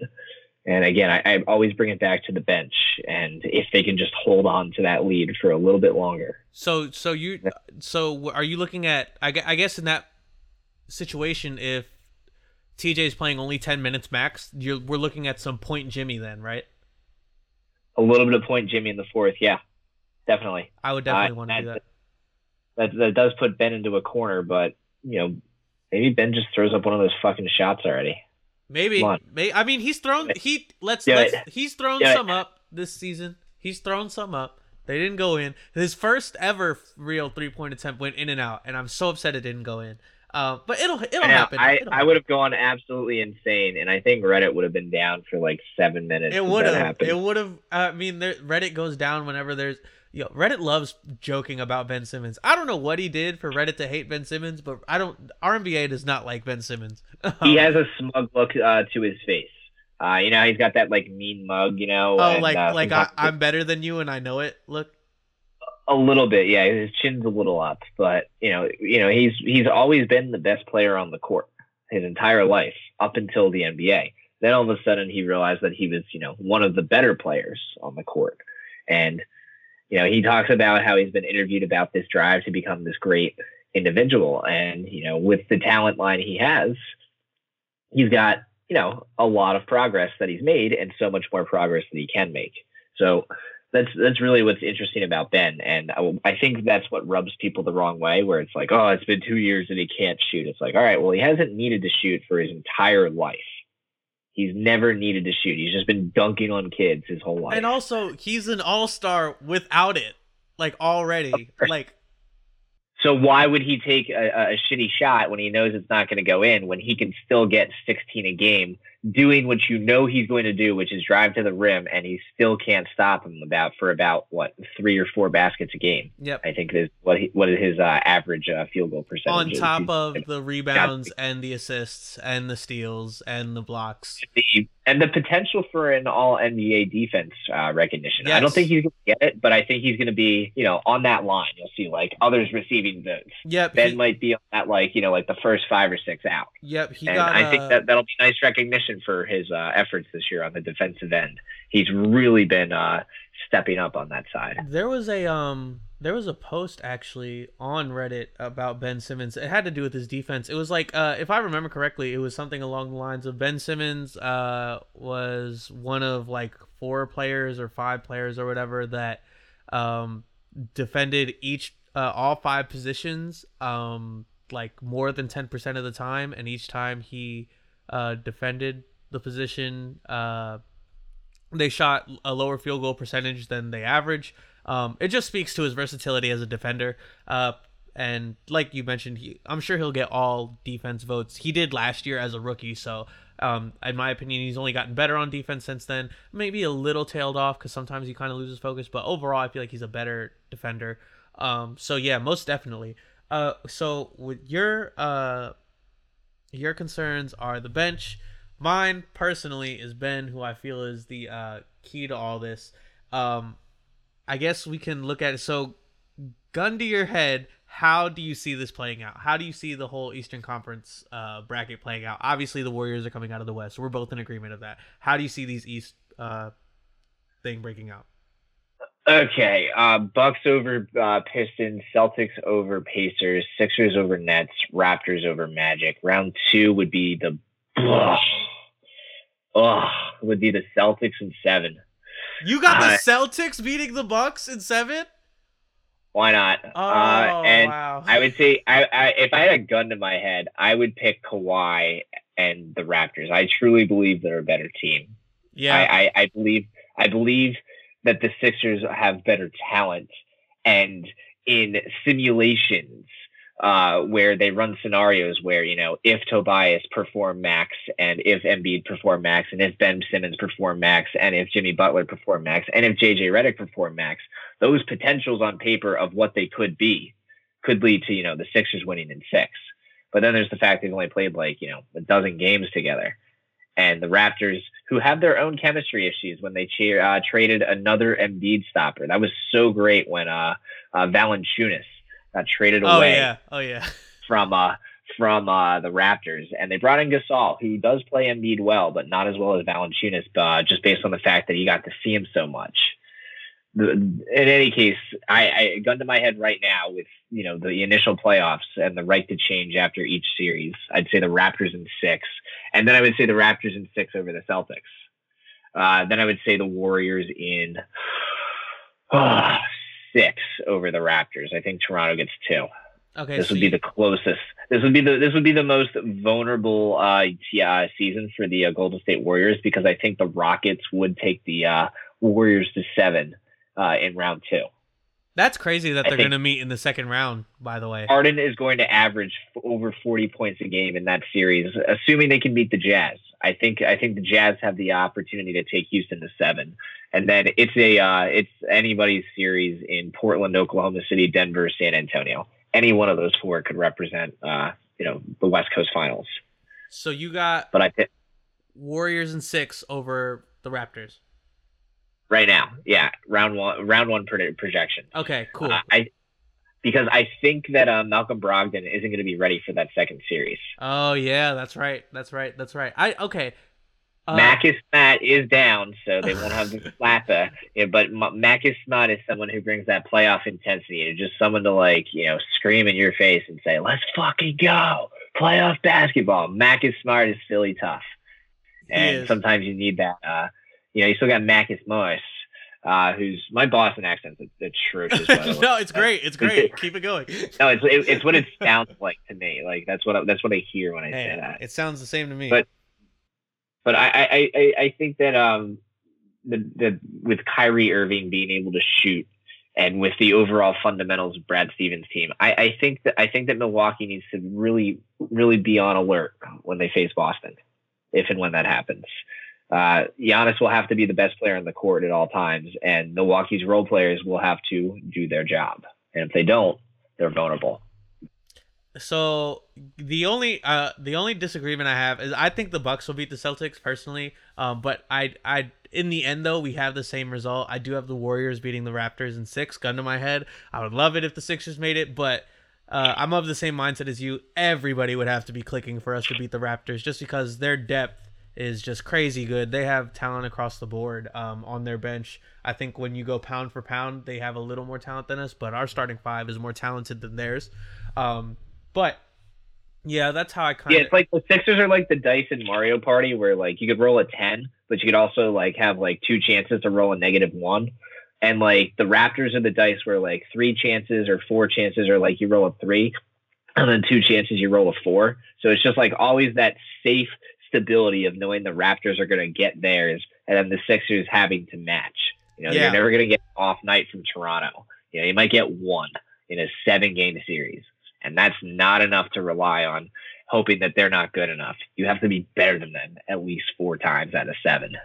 And again, I, I always bring it back to the bench, and if they can just hold on to that lead for a little bit longer. So, so you, so are you looking at? I guess in that situation, if TJ is playing only ten minutes max, you're we're looking at some point Jimmy then, right? A little bit of point Jimmy in the fourth, yeah, definitely. I would definitely uh, want to do that that that does put Ben into a corner, but you know, maybe Ben just throws up one of those fucking shots already. Maybe, maybe I mean he's thrown he let's, let's he's thrown Do some it. up this season. He's thrown some up. They didn't go in. His first ever real three point attempt went in and out, and I'm so upset it didn't go in. Uh, but it'll it'll I, happen. I, It'll I would have gone absolutely insane, and I think Reddit would have been down for like seven minutes. It would have. happened. It would have. I mean, there, Reddit goes down whenever there's. Yo, Reddit loves joking about Ben Simmons. I don't know what he did for Reddit to hate Ben Simmons, but I don't. RNBA does not like Ben Simmons. he has a smug look uh, to his face. Uh, you know, he's got that like mean mug. You know. oh, and, like uh, like I, I'm better than you and I know it. Look. a little bit. Yeah, his chin's a little up, but you know, you know, he's he's always been the best player on the court his entire life up until the NBA. Then all of a sudden, he realized that he was, you know, one of the better players on the court, and you know, he talks about how he's been interviewed about this drive to become this great individual, and you know, with the talent line he has, he's got you know a lot of progress that he's made, and so much more progress that he can make. So that's that's really what's interesting about Ben, and I, I think that's what rubs people the wrong way. Where it's like, oh, it's been two years and he can't shoot. It's like, all right, well, he hasn't needed to shoot for his entire life. He's never needed to shoot. He's just been dunking on kids his whole life. And also, he's an all star without it. Like already. Like So why would he take a, a shitty shot when he knows it's not going to go in when he can still get 16 a game doing what you know he's going to do, which is drive to the rim, and he still can't stop him about for about what three or four baskets a game. Yep. I think is what he, what is his uh, average uh, field goal percentage. On top of the rebounds and the assists and the steals and the blocks. the and the potential for an all NBA defense uh, recognition. I don't think he's going to get it, but I think he's going to be, you know, on that line. You'll see like others receiving votes. Yep. Ben he- might be on that like, you know, like the first five or six out. Yep. He and got. I think that that'll be nice recognition for his uh, efforts this year on the defensive end. He's really been uh, stepping up on that side. There was a um there was a post actually on Reddit about Ben Simmons. It had to do with his defense. It was like uh if I remember correctly, it was something along the lines of Ben Simmons uh was one of like four players or five players or whatever that um defended each uh all five positions um like more than 10% of the time and each time he uh defended the position uh they shot a lower field goal percentage than they average. Um, it just speaks to his versatility as a defender. Uh, and like you mentioned, he, I'm sure he'll get all defense votes. He did last year as a rookie, so um, in my opinion, he's only gotten better on defense since then. Maybe a little tailed off because sometimes he kind of loses focus, but overall, I feel like he's a better defender. Um, so yeah, most definitely. Uh, so with your uh, your concerns are the bench. Mine personally is Ben, who I feel is the uh, key to all this. Um, I guess we can look at it. So, gun to your head, how do you see this playing out? How do you see the whole Eastern Conference uh, bracket playing out? Obviously, the Warriors are coming out of the West. So We're both in agreement of that. How do you see these East uh, thing breaking out? Okay, uh, Bucks over uh, Pistons, Celtics over Pacers, Sixers over Nets, Raptors over Magic. Round two would be the ugh, ugh, would be the Celtics in seven. You got the Uh, Celtics beating the Bucks in seven. Why not? Oh uh, and wow! I would say, I, I if I had a gun to my head, I would pick Kawhi and the Raptors. I truly believe they're a better team. yeah, I, I, I believe I believe that the Sixers have better talent, and in simulations uh, where they run scenarios where you know if Tobias perform max, and if Embiid perform max, and if Ben Simmons perform max, and if Jimmy Butler perform max, and if JJ Redick perform max, those potentials on paper of what they could be could lead to you know the Sixers winning in six. But then there's the fact they've only played like you know a dozen games together and the Raptors, who have their own chemistry issues when they cha- uh, traded another Embiid stopper. That was so great when uh, uh, Valanciunas got traded oh away yeah, oh yeah. from uh, from uh, the Raptors, and they brought in Gasol, who does play Embiid well, but not as well as Valanciunas, uh, just based on the fact that he got to see him so much. The, in any case, I, I gun to my head right now with you know the initial playoffs and the right to change after each series. I'd say the Raptors in six, and then I would say the Raptors in six over the Celtics. Uh, then I would say the Warriors in uh, six over the Raptors. I think Toronto gets two Okay, this so would be you- the closest. This would be the this would be the most vulnerable uh, t- uh, season for the uh, Golden State Warriors because I think the Rockets would take the uh, Warriors to seven uh, in round two. That's crazy that I they're going to meet in the second round. By the way, Harden is going to average over 40 points a game in that series, assuming they can beat the Jazz. I think I think the Jazz have the opportunity to take Houston to seven, and then it's a uh, it's anybody's series in Portland, Oklahoma City, Denver, San Antonio. Any one of those four could represent uh, you know the West Coast Finals. so you got But I think Warriors and six over the Raptors. Right now, yeah, round one round one pro- projection. Okay, cool. Uh, I because I think that uh, Malcolm Brogdon isn't going to be ready for that second series. oh yeah, that's right. That's right. That's right. I okay. Uh, Marcus Smart is down, so they won't have the slapper. Yeah, but M- Marcus Smart is someone who brings that playoff intensity. And just someone to like, you know, scream in your face and say, "Let's fucking go, playoff basketball." Marcus Smart is Philly tough, and sometimes you need that. Uh, you know, you still got Marcus Morris, uh, who's my Boston atrocious. by the way. no, it's great. It's great. Keep it going. No, it's it, it's what it sounds like to me. Like that's what I, that's what I hear when I say that. it sounds the same to me. But- But I I, I, I think that um the the with Kyrie Irving being able to shoot and with the overall fundamentals of Brad Stevens' team, I, I think that I think that Milwaukee needs to really really be on alert when they face Boston, if and when that happens. Uh, Giannis will have to be the best player on the court at all times, and Milwaukee's role players will have to do their job. And if they don't, they're vulnerable. So the only uh the only disagreement I have is I think the Bucks will beat the Celtics personally. Um, but I I in the end though we have the same result. I do have the Warriors beating the Raptors in six. Gun to my head. I would love it if the Sixers made it, but uh, I'm of the same mindset as you. Everybody would have to be clicking for us to beat the Raptors just because their depth is just crazy good. They have talent across the board um, on their bench. I think when you go pound for pound, they have a little more talent than us, but our starting five is more talented than theirs. Um, but yeah, that's how I kind of. Yeah, it's like the Sixers are like the dice in Mario Party, where like you could roll a ten, but you could also like have like two chances to roll a negative one. And like the Raptors are the dice where like three chances or four chances are like you roll a three, and then two chances you roll a four. So it's just like always that safe stability of knowing the Raptors are going to get theirs, and then the Sixers having to match. You know, Yeah. you're never going to get off night from Toronto. You know, you might get one in a seven game series, and that's not enough to rely on hoping that they're not good enough. You have to be better than them at least four times out of seven.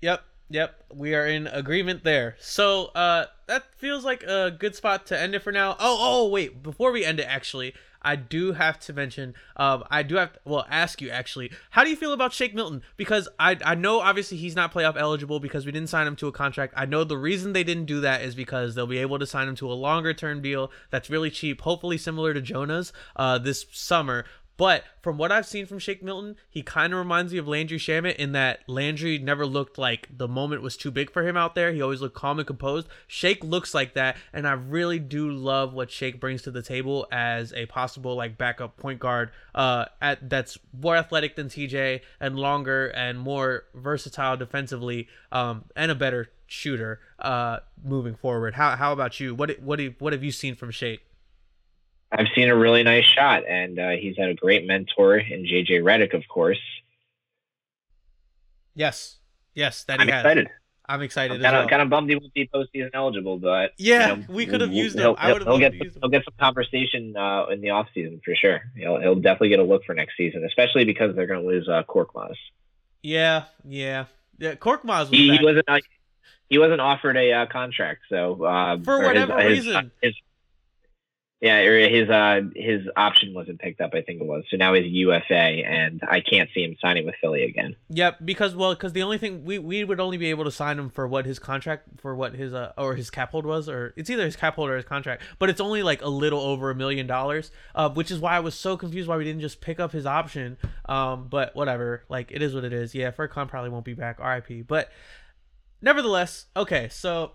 Yep, yep. We are in agreement there. So uh that feels like a good spot to end it for now. Oh, oh wait, before we end it actually, I do have to mention um I do have to, well ask you actually, how do you feel about Shake Milton? Because I I know obviously he's not playoff eligible because we didn't sign him to a contract. I know the reason they didn't do that is because they'll be able to sign him to a longer term deal that's really cheap, hopefully similar to Jonah's uh this summer. But from what I've seen from Shake Milton, he kind of reminds me of Landry Shamet in that Landry never looked like the moment was too big for him out there. He always looked calm and composed. Shake looks like that, and I really do love what Shake brings to the table as a possible like backup point guard. Uh, at that's more athletic than TJ and longer and more versatile defensively, um, and a better shooter. Uh, moving forward. How how about you? What what do- what have you seen from Shake? I've seen a really nice shot, and uh, he's had a great mentor in JJ Redick, of course. Yes, yes, that I'm he has. excited. I'm excited I'm kind of well. kind of bummed he won't be postseason eligible, but Yeah, you know, we could have we'll- used him. he'll- I would have get some, he'll get some conversation uh, in the offseason for sure. He'll he'll definitely get a look for next season, especially because they're going to lose uh, Korkmaz. Yeah, yeah, yeah. Korkmaz was He, he wasn't uh, he wasn't offered a uh, contract, so uh, For whatever his, reason. his, yeah, his uh his option wasn't picked up. I think it was. So now he's UFA, and I can't see him signing with Philly again. Yep, because well, because the only thing we we would only be able to sign him for what his contract for what his uh or his cap hold was, or it's either his cap hold or his contract, but it's only like a little over a million dollars. Uh, which is why I was so confused why we didn't just pick up his option. Um, but whatever, like it is what it is. Yeah, Furkan probably won't be back. R.I.P. But nevertheless, okay, so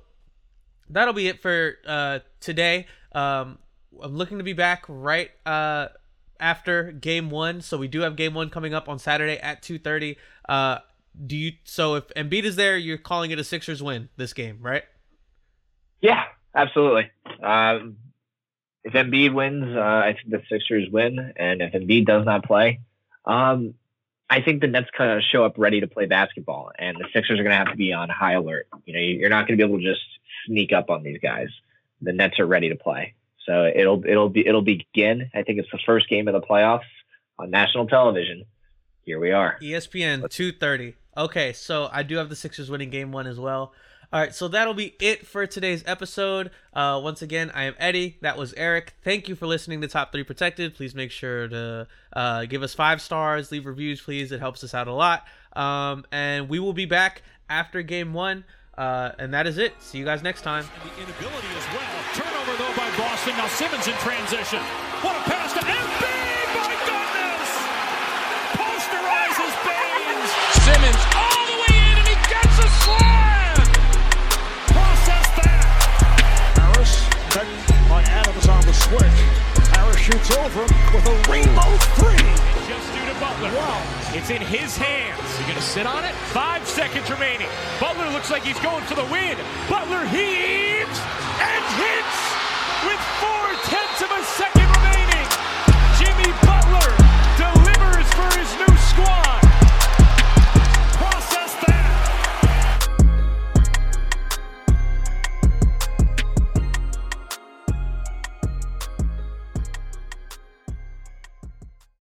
that'll be it for uh today. Um, I'm looking to be back right uh after game one. So we do have game one coming up on Saturday at 2:30. Uh, do you? So if Embiid is there, you're calling it a Sixers win this game, right? Yeah, absolutely. Um, if Embiid wins, uh, I think the Sixers win, and if Embiid does not play, um, I think the Nets kind of show up ready to play basketball, and the Sixers are going to have to be on high alert. You know, you're not going to be able to just sneak up on these guys. the Nets are ready to play. So it'll it'll be it'll begin. I think it's the first game of the playoffs on national television. Here we are. ESPN two thirty. Okay, so I do have the Sixers winning game one as well. All right, so that'll be it for today's episode. Uh, once again, I am Eddie. That was Eric. Thank you for listening to Top 3 Protected. Please make sure to uh, give us five stars, leave reviews, please. It helps us out a lot. Um, and we will be back after game one. Uh, and that is it. See you guys next time. Boston. Now Simmons in transition. What a pass to Embiid! My goodness! Posterizes Baynes. Simmons all the way in, and he gets a slam. Process that. Harris, met by Adams on the switch. Harris shoots over him with a rainbow three. Just due to Butler. Wow. It's in his hands. You gonna sit on it? Five seconds remaining. Butler looks like he's going for the win. Butler heaves and hits with